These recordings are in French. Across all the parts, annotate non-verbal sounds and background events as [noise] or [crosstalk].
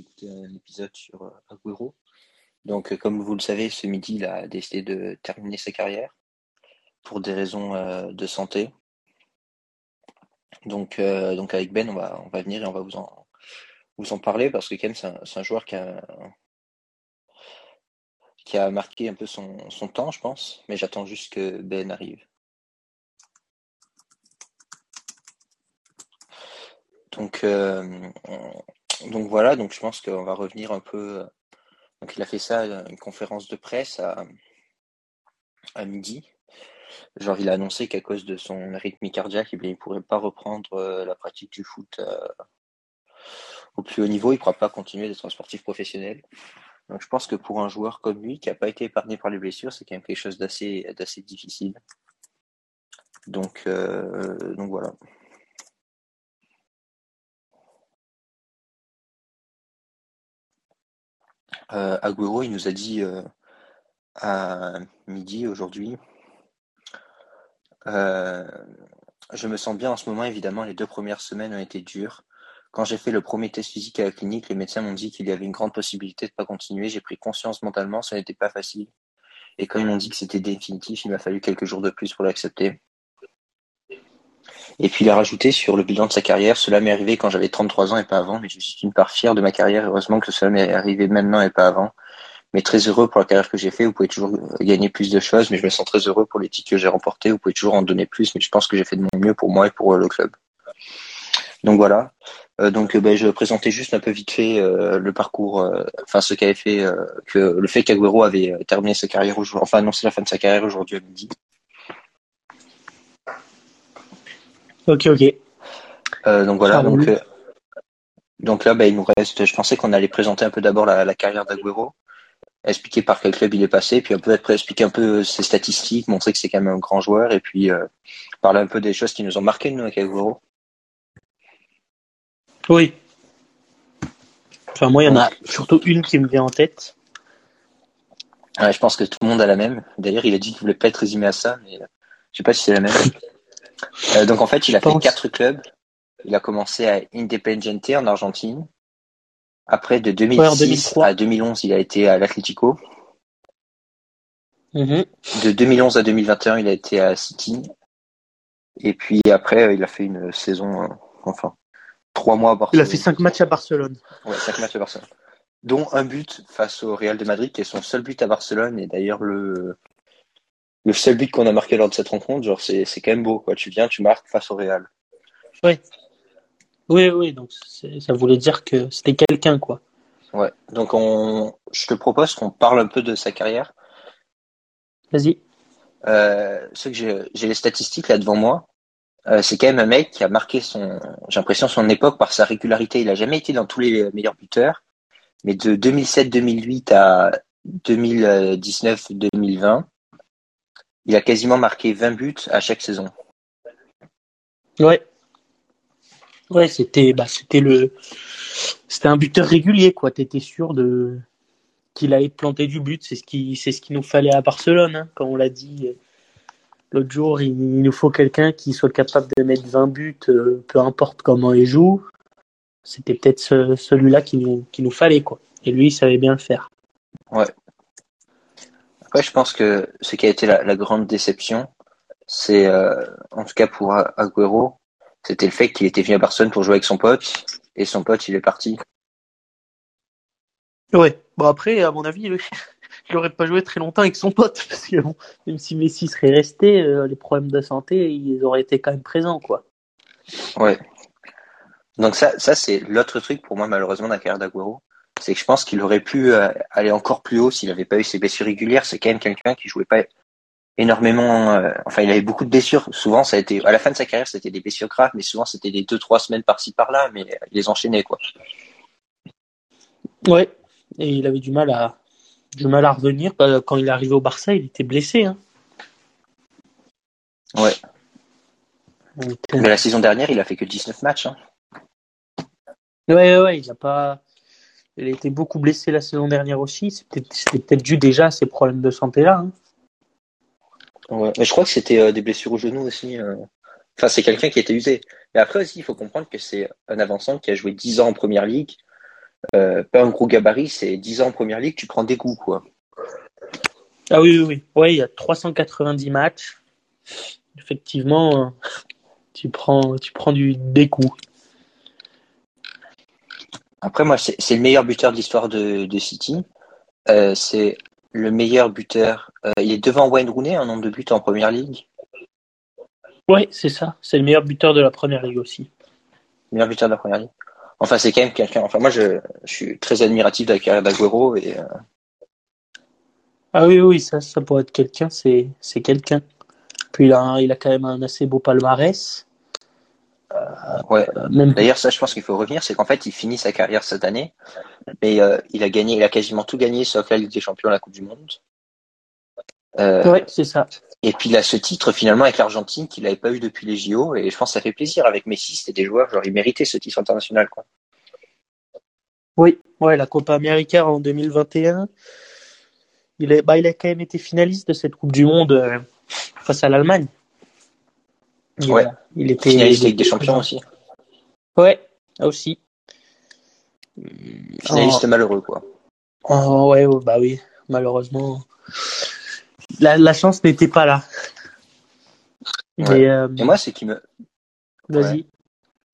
écouter un épisode sur euh, Agüero. Donc, euh, comme vous le savez, ce midi, il a décidé de terminer sa carrière pour des raisons euh, de santé. Donc, donc avec Ben, on va, on va venir et on va vous en, vous en parler parce que Ken, c'est un, joueur qui a, qui a marqué un peu son, son temps, je pense. Mais j'attends juste que Ben arrive. Donc, donc voilà, donc je pense qu'on va revenir un peu. Donc il a fait ça, une conférence de presse à, midi. Genre il a annoncé qu'à cause de son rythme cardiaque, eh il ne pourrait pas reprendre euh, la pratique du foot euh, au plus haut niveau, il ne pourra pas continuer d'être un sportif professionnel. Donc je pense que pour un joueur comme lui, qui n'a pas été épargné par les blessures, c'est quand même quelque chose d'assez difficile. Donc, euh, donc voilà. Euh, Agüero, il nous a dit euh, à midi aujourd'hui euh, Je me sens bien en ce moment, évidemment, les deux premières semaines ont été dures. Quand j'ai fait le premier test physique à la clinique, les médecins m'ont dit qu'il y avait une grande possibilité de pas continuer. J'ai pris conscience mentalement, ça n'était pas facile. Et quand ils m'ont dit que c'était définitif, il m'a fallu quelques jours de plus pour l'accepter. Et puis il a rajouté sur le bilan de sa carrière, cela m'est arrivé quand j'avais 33 ans et pas avant, mais je suis une part fière de ma carrière. Heureusement que cela m'est arrivé maintenant et pas avant. Mais très heureux pour la carrière que j'ai fait. Vous pouvez toujours gagner plus de choses, mais je me sens très heureux pour les titres que j'ai remportés. Vous pouvez toujours en donner plus, mais je pense que j'ai fait de mon mieux pour moi et pour le club. Donc voilà. Euh, donc ben, je présentais juste un peu vite fait euh, le parcours, euh, enfin ce qu'avait fait, euh, que le fait qu'Aguero avait terminé sa carrière aujourd'hui, enfin annoncé la fin de sa carrière aujourd'hui à midi. Ok, ok. Euh, donc voilà, donc, euh, donc là, bah, il nous reste. Je pensais qu'on allait présenter un peu d'abord la, la, carrière d'Aguero, expliquer par quel club il est passé, puis peut-être expliquer un peu ses statistiques, montrer que c'est quand même un grand joueur, et puis euh, parler un peu des choses qui nous ont marqué nous avec Aguero. Oui. Enfin, moi, il y en a surtout une qui me vient en tête. Ouais, je pense que tout le monde a la même. D'ailleurs, il a dit qu'il voulait pas être résumé à ça, mais je sais pas si c'est la même. [laughs] Euh, donc en fait, il a fait quatre clubs. Il a commencé à Independiente en Argentine. Après, de 2006 ouais, à 2011, il a été à l'Atlético. -hmm. De 2011 à 2021, il a été à City. Et puis après, il a fait une saison, euh, enfin, trois mois à Il Barcelone. a fait cinq matchs à Barcelone. Ouais, cinq matchs à Barcelone. Dont un but face au Real de Madrid, qui est son seul but à Barcelone, et d'ailleurs le, le seul but qu'on a marqué lors de cette rencontre, genre c'est c'est quand même beau quoi. Tu viens, tu marques face au Real. Oui. Oui, oui. Donc ça voulait dire que c'était quelqu'un quoi. Ouais. Donc on, je te propose qu'on parle un peu de sa carrière. Vas-y. Euh, ce que j'ai, j'ai les statistiques là devant moi. Euh, c'est quand même un mec qui a marqué son, j'ai l'impression son époque par sa régularité. Il a jamais été dans tous les meilleurs buteurs, mais de 2007-2008 à 2019-2020 il a quasiment marqué 20 buts à chaque saison. Ouais. Ouais, c'était bah c'était le c'était un buteur régulier quoi, tu étais sûr de qu'il allait planter du but, c'est ce qui c'est ce qu'il nous fallait à Barcelone hein, quand on l'a dit l'autre jour, il, il, nous faut quelqu'un qui soit capable de mettre 20 buts euh, peu importe comment il joue. C'était peut-être ce, celui-là qui nous qui nous fallait quoi. Et lui, il savait bien le faire. Ouais. Après, je pense que ce qui a été la, la grande déception, c'est, euh, en tout cas pour Agüero, c'était le fait qu'il était venu à Barcelone pour jouer avec son pote, et son pote, il est parti. Ouais. Bon, après, à mon avis, [laughs] il n'aurait pas joué très longtemps avec son pote, [laughs] parce que bon, même si Messi serait resté, euh, les problèmes de santé, ils auraient été quand même présents, quoi. Ouais. Donc ça, ça c'est l'autre truc pour moi, malheureusement, dans la carrière d'Agüero c'est que je pense qu'il aurait pu euh, aller encore plus haut s'il n'avait pas eu ses blessures régulières. C'est quand même quelqu'un qui jouait pas énormément. Euh, enfin, il avait beaucoup de blessures. Souvent, ça a été à la fin de sa carrière, c'était des blessures graves, mais souvent c'était des deux trois semaines par-ci par-là, mais il les enchaînait quoi. Ouais, et il avait du mal à du mal à revenir quand il est arrivé au Barça, il était blessé. Hein. Ouais. Donc, mais la saison dernière, il a fait que 19 matchs. Hein. Ouais, ouais, il a pas. A été beaucoup blessé la saison dernière aussi. C'était peut-être peut dû déjà à ces problèmes de santé-là. Hein. Ouais, mais je crois que c'était euh, des blessures au genou aussi. Euh... Enfin, c'est quelqu'un qui était usé. Mais après aussi, il faut comprendre que c'est un avançant qui a joué 10 ans en première ligue. pas un gros gabarit, c'est 10 ans en première ligue, tu prends des coups, quoi. Ah oui, oui, oui. Ouais, il y a 390 matchs. Effectivement, tu prends, tu prends du, des coups. Après, moi, c'est le meilleur buteur de l'histoire de, de, City. Euh, c'est le meilleur buteur. Euh, il est devant Wayne Rooney, un nombre de buts en première ligue. Oui, c'est ça. C'est le meilleur buteur de la première ligue aussi. Meilleur buteur de la première ligue. Enfin, c'est quand même quelqu'un. Enfin, moi, je, je, suis très admiratif de la carrière d'Aguero et. Euh... Ah oui, oui, ça, ça pourrait être quelqu'un. C'est, quelqu'un. Puis il a quand même un assez beau palmarès. Euh, ouais. Même... D'ailleurs, ça, je pense qu'il faut revenir, c'est qu'en fait, il finit sa carrière cette année, mais euh, il a gagné, il a quasiment tout gagné sauf la Ligue des Champions, la Coupe du Monde. Euh, ouais, c'est ça. Et puis il a ce titre finalement avec l'Argentine qu'il n'avait pas eu depuis les JO, et je pense que ça fait plaisir avec Messi. C'était des joueurs, genre ils méritaient ce titre international, quoi. Oui, ouais, la Copa América en 2021. Il, est, bah, il a quand même été finaliste de cette Coupe du Monde euh, face à l'Allemagne. Ouais. Il était finaliste Ligue des Champions aussi. Ouais, aussi. Finaliste malheureux, quoi. Oh, ouais, bah oui, malheureusement. La, la chance n'était pas là. Mais, euh... Et moi, c'est qui me. Vas-y.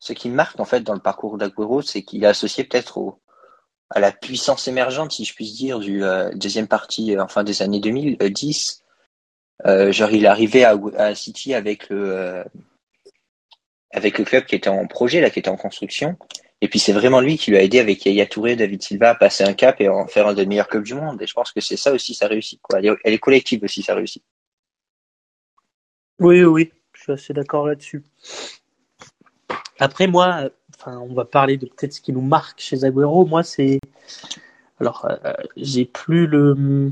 Ce qui me marque, en fait, dans le parcours d'Aguero, c'est qu'il est associé peut-être au, à la puissance émergente, si je puis dire, du euh, deuxième partie, euh, enfin des années 2010. Euh, genre, il est arrivé à, City avec le, euh, avec le club qui était en projet, là, qui était en construction. Et puis c'est vraiment lui qui lui a aidé avec Yaya Touré, David Silva à passer un cap et en faire un des meilleurs clubs du monde. Et je pense que c'est ça aussi sa réussite. Quoi. Elle, est, elle est collective aussi sa réussite. Oui, oui, je suis assez d'accord là-dessus. Après moi, enfin, on va parler de peut-être ce qui nous marque chez Agüero. Moi, c'est alors euh, j'ai plus le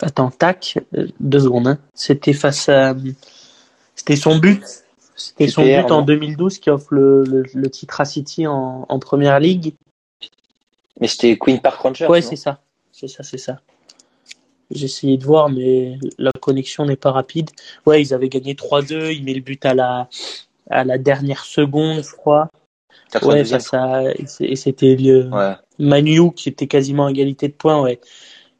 attends tac deux secondes. Hein. C'était face à c'était son but c'était son but en 2012 qui offre le, le, le titre à City en, en, première ligue. Mais c'était Queen Park Rangers. Ouais, c'est ça. C'est ça, c'est ça. J'ai essayé de voir, mais la connexion n'est pas rapide. Ouais, ils avaient gagné 3-2. Il met le but à la, à la dernière seconde, je crois. Ouais, face à, et c'était ouais. Manu qui était quasiment à égalité de points, ouais.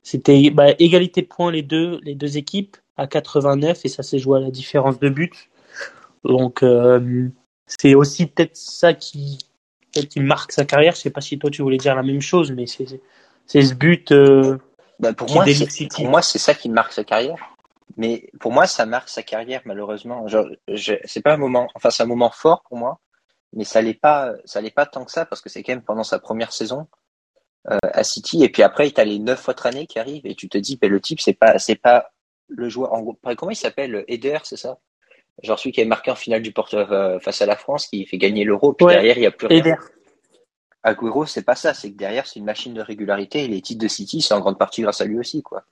C'était bah, égalité de points les deux, les deux équipes à 89 et ça s'est joué à la différence de but. Donc euh, c'est aussi peut-être ça qui, qui marque sa carrière. Je sais pas si toi tu voulais dire la même chose, mais c'est c'est ce but. Euh, bah pour, moi, pour moi, c'est ça qui marque sa carrière. Mais pour moi, ça marque sa carrière malheureusement. C'est pas un moment, enfin c'est un moment fort pour moi, mais ça l'est pas, ça l'est pas tant que ça parce que c'est quand même pendant sa première saison à City et puis après tu as les neuf autres années qui arrivent et tu te dis, ben, le type c'est pas, c'est pas le joueur. En gros, comment il s'appelle Eder, c'est ça? Genre celui qui avait marqué en finale du porteur euh, face à la France, qui fait gagner l'euro, puis derrière il n'y a plus rien. Eder. Agüero, c'est pas ça, c'est que derrière c'est une machine de régularité et les titres de City, c'est en grande partie grâce à lui aussi, quoi.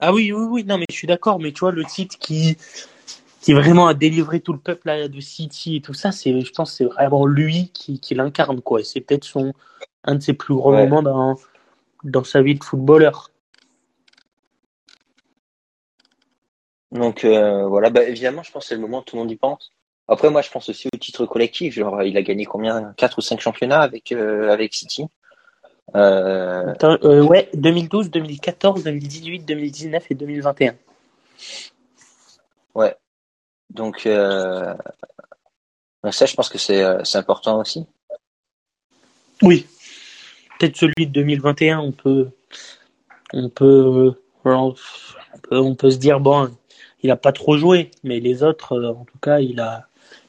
Ah oui, oui, oui, non, mais je suis d'accord, mais tu vois, le titre qui, qui vraiment a délivré tout le peuple de City et tout ça, c'est, je pense, c'est vraiment lui qui, qui l'incarne, quoi. C'est peut-être son, un de ses plus gros ouais. moments dans, dans sa vie de footballeur. Donc euh, voilà, bah, évidemment, je pense que c'est le moment où tout le monde y pense. Après, moi, je pense aussi au titre collectif. Genre, il a gagné combien? Quatre ou cinq championnats avec euh, avec City. Euh... ouais, 2012, 2014, 2018, 2019 et 2021. Ouais. Donc euh... ça, je pense que c'est important aussi. Oui. Peut-être celui de 2021, on peut on peut on peut, on peut se dire bon il a pas trop joué, mais les autres, euh, en tout cas, il a,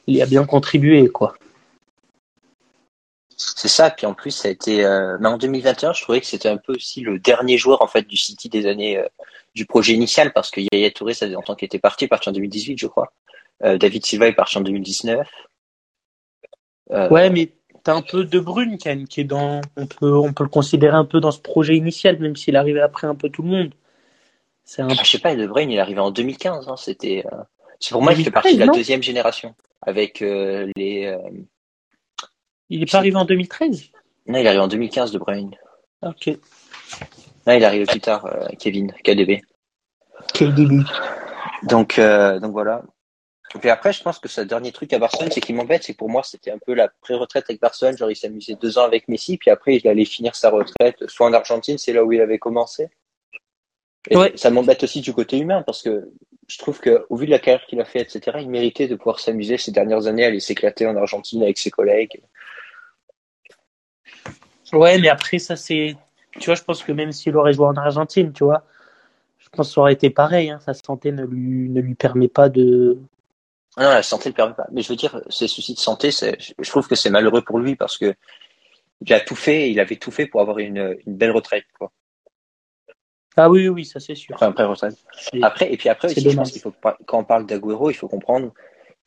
il a bien contribué, quoi. C'est ça, puis en plus, ça a été. Euh... Mais en 2021, je trouvais que c'était un peu aussi le dernier joueur en fait du City des années euh, du projet initial, parce que Yaya Touré, ça faisait longtemps qu'il était parti, parti en 2018, je crois. Euh, David Silva est parti en 2019. Ouais, mais t'as un peu De Bruyne qui, qui est dans. On peut, on peut le considérer un peu dans ce projet initial, même s'il arrivait après un peu tout le monde. Un... Ah, je sais pas, De Bruyne, il est arrivé en 2015. Hein, C'était, euh... c'est pour moi, 2013, il fait partie de la deuxième génération avec euh, les. Euh... Il est pas arrivé en 2013 Non, il est arrivé en 2015, De Bruyne. Ok. Non, il est arrivé plus tard, euh, Kevin, KDB. KDB. Donc, euh, donc voilà. Et puis après, je pense que ce dernier truc à Barcelone, c'est qui m'embête, c'est que pour moi, c'était un peu la pré-retraite avec Barcelone. Genre, il s'amusait deux ans avec Messi, puis après, il allait finir sa retraite, soit en Argentine, c'est là où il avait commencé. Et Ouais. ça m'embête aussi du côté humain, parce que je trouve que, au vu de la carrière qu'il a fait, etc., il méritait de pouvoir s'amuser ces dernières années, aller s'éclater en Argentine avec ses collègues. Ouais, mais après, ça, c'est. Tu vois, je pense que même s'il aurait joué en Argentine, tu vois, je pense que ça aurait été pareil. Hein. Sa santé ne lui, ne lui permet pas de. Ah non, la santé ne le permet pas. Mais je veux dire, ces soucis de santé, je trouve que c'est malheureux pour lui parce que il a tout fait, il avait tout fait pour avoir une, une belle retraite, quoi. Ah oui, oui, ça, c'est sûr. Enfin, après retraite. Après, et puis après aussi, je pense qu'il faut, quand on parle d'Aguero, il faut comprendre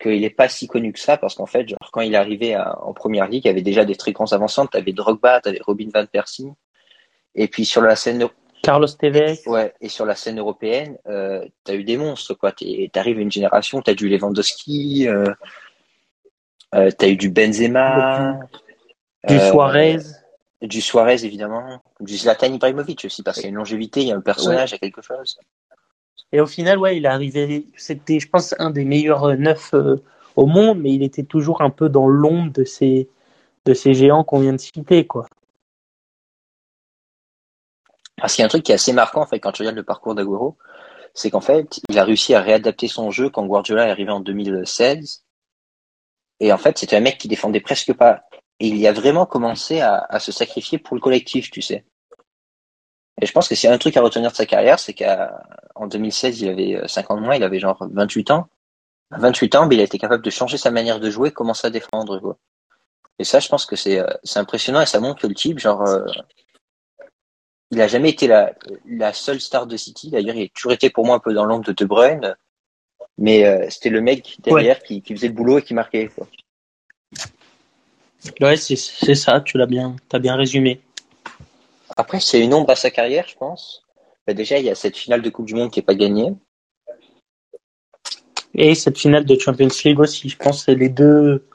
qu'il est pas si connu que ça parce qu'en fait, genre, quand il est arrivé à- en première ligue, il y avait déjà des fréquences avançantes. T'avais Drogba, t'avais Robin van Persie. Et puis sur la scène, Carlos Tevez. ouais, et sur la scène européenne, euh, t'as eu des monstres, quoi. T'arrives à une génération, t'as du Lewandowski, euh, euh, t'as eu du Benzema, Du euh, Suarez. du Suarez évidemment, du Zlatan Ibrahimovic aussi parce qu'il y a une longévité, il y a un personnage, il y a quelque chose. Et au final, ouais, il est arrivé. C'était, je pense, un des meilleurs neufs euh, au monde, mais il était toujours un peu dans l'ombre de ces, de ces géants qu'on vient de citer, quoi. Parce qu'il y a un truc qui est assez marquant en fait quand tu regardes le parcours d'Aguero, c'est qu'en fait, il a réussi à réadapter son jeu quand Guardiola est arrivé en 2016. Et en fait, c'était un mec qui défendait presque pas. Et il y a vraiment commencé à, se sacrifier pour le collectif, tu sais. Et je pense que s'il y a un truc à retenir de sa carrière, c'est qu'en 2016, il avait euh, 50 mois, il avait genre 28 ans. À 28 ans, mais il a été capable de changer sa manière de jouer, commencer à défendre. Quoi. Et ça, je pense que c'est euh, impressionnant et ça montre que le type, genre, euh, il a jamais été la, la seule star de City. D'ailleurs, il a toujours été pour moi un peu dans l'ombre de De Bruyne. Mais euh, c'était le mec derrière qui, qui faisait le boulot et qui marquait. Quoi. Ouais, c'est, ça, tu l'as bien, bien résumé. Après, c'est une ombre à sa carrière, je pense. Bah, déjà, il y a cette finale de Coupe du Monde qui est pas gagnée. Et cette finale de Champions League aussi, je pense, que c'est les deux.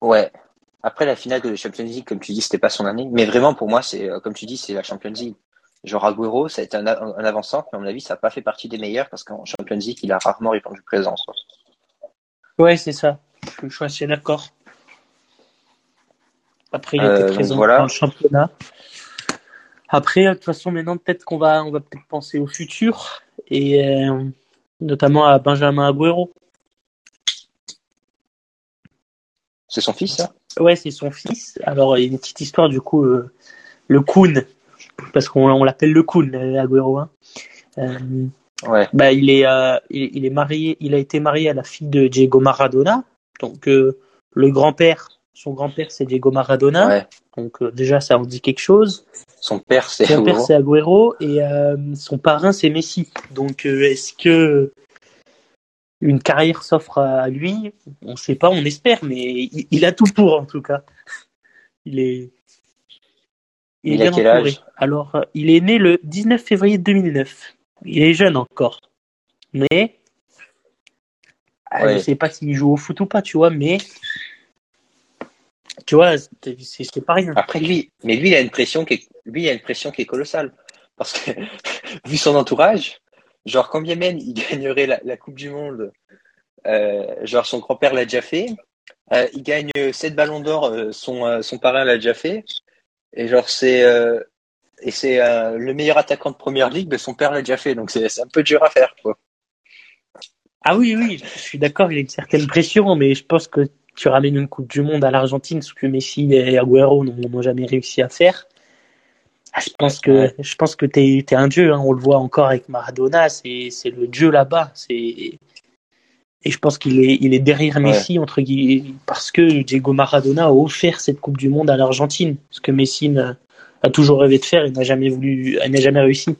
Ouais. Après la finale de Champions League, comme tu dis, c'était pas son année. Mais vraiment, pour moi, c'est euh, comme tu dis, c'est la Champions League. Genre Agüero, ça a été un, un avançant, mais à mon avis, ça n'a pas fait partie des meilleurs parce qu'en Champions League, il a rarement répondu présent. quoi. Ouais, c'est ça. Je suis assez d'accord. Après, il Euh, était donc présent voilà. dans le championnat. Après, de toute façon, maintenant, peut-être qu'on va, on va peut-être penser au futur et euh, notamment à Benjamin Agüero. C'est son fils, ça? Ouais, c'est son fils. Alors, il y a une petite histoire du coup, euh, le Kun, parce qu'on on l'appelle le Kun, euh, Agüero. Hein. Euh, Ouais. bah, il est, euh, il, il est marié, il a été marié à la fille de Diego Maradona. Donc, le grand-père, son grand-père, c'est Diego Maradona. ouais. Donc, déjà, ça en dit quelque chose. Son père, c'est Son père, Agüero. c'est Agüero et son parrain, c'est Messi. Donc, est-ce que une carrière s'offre à lui On ne sait pas, on espère, mais il, il a tout pour en tout cas. Il est. Il est a bien quel entouré. âge? Alors, il est né le 19 février 2009. Il est jeune encore, mais ah, Ouais. je sais pas s'il joue au foot ou pas, tu vois, mais tu vois, c'est pas rien. Après lui, mais lui, il a une pression qui est, lui, il a une pression qui est colossale. Parce que, [laughs] vu son entourage, genre, quand bien même il [laughs] gagnerait la, Coupe du Monde, euh, genre, son grand-père l'a déjà fait, euh, il gagne 7 ballons d'or, euh, son, euh, son parrain l'a déjà fait, et genre, c'est, et c'est le meilleur attaquant de première ligue, mais son père l'a déjà fait, donc c'est un peu dur à faire, quoi. Ah oui, oui, je suis d'accord, il y a une certaine pression, mais je pense que tu ramènes une Coupe du Monde à l'Argentine, ce que Messi et Agüero n'ont jamais réussi à faire. Ah, je pense que je pense que t'es es un dieu, hein, on le voit encore avec Maradona, c'est c'est le dieu là-bas, c'est et je pense qu'il est il est derrière Messi entre guillemets parce que Diego Maradona a offert cette Coupe du Monde à l'Argentine, ce que Messi a toujours rêvé de faire et n'a jamais voulu, il n'a jamais réussi.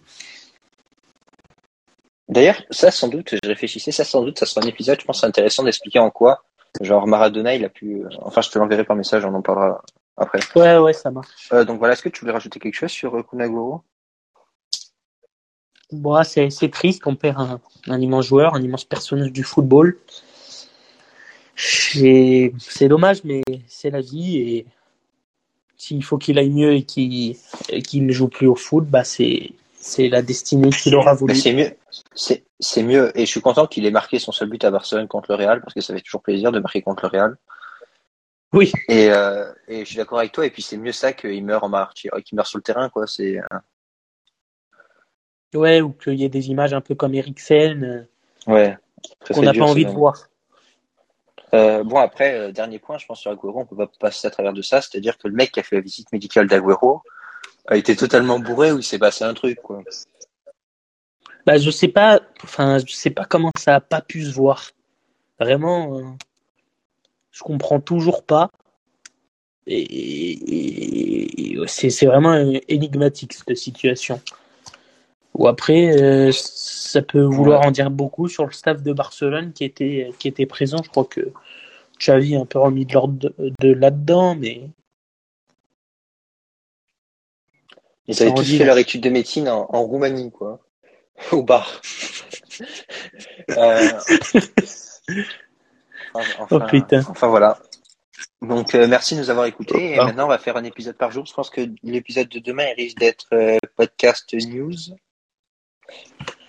D'ailleurs, ça, sans doute, je réfléchissais, ça, sans doute, ça sera un épisode, je pense, intéressant d'expliquer en quoi, genre, Maradona, il a pu, enfin, je te l'enverrai par message, on en parlera après. Ouais, ouais, ça marche. Euh, donc voilà, est-ce que tu voulais rajouter quelque chose sur euh, Kun Agüero Bon, c'est c'est triste, on perd un, un immense joueur, un immense personnage du football. C'est c'est dommage, mais c'est la vie et s'il faut qu'il aille mieux et qu'il ne joue plus au foot, bah c'est c'est la destinée qu'il aura voulu. c'est mieux. C'est, c'est mieux. Et je suis content qu'il ait marqué son seul but à Barcelone contre le Real, parce que ça fait toujours plaisir de marquer contre le Real. Oui. Et, euh, et je suis d'accord avec toi. Et puis c'est mieux ça qu'il meurt en martyr, qu'il meurt sur le terrain, quoi. C'est. euh, Ouais, ou qu'il y ait des images un peu comme Eriksen euh, Ouais. Qu'on n'a pas envie de voir. Euh, bon après, euh, dernier point, je pense sur Agüero, on peut pas passer à travers de ça, c'est-à-dire que le mec qui a fait la visite médicale d'Agüero a été totalement bourré ou il s'est passé un truc, quoi. Bah, je sais pas, enfin, je sais pas comment ça a pas pu se voir. Vraiment, euh, je comprends toujours pas. Et, et- et c'est vraiment énigmatique cette situation. Ou après, euh, ça peut vouloir Ouais. en dire beaucoup sur le staff de Barcelone qui était qui était présent. Je crois que Xavi a un peu remis de l'ordre de, de là-dedans, mais Ils avaient en tous fait leur étude de médecine en, en Roumanie, quoi. [laughs] Au bar. [laughs] Euh, enfin, Oh, putain. enfin, voilà. Donc euh, merci de nous avoir écoutés. Et Ah. maintenant, on va faire un épisode par jour. Je pense que l'épisode de demain il risque d'être euh, podcast news.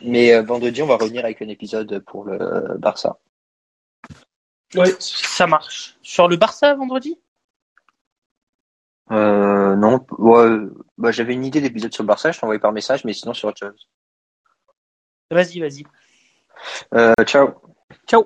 Mais euh, vendredi, on va revenir avec un épisode pour le Barça. ouais, ça marche. Sur le Barça vendredi? Euh, non, ouais, bah, j'avais une idée d'épisode sur le Barça, je t'ai envoyé par message, mais sinon sur autre chose. Vas-y, vas-y. Euh, ciao.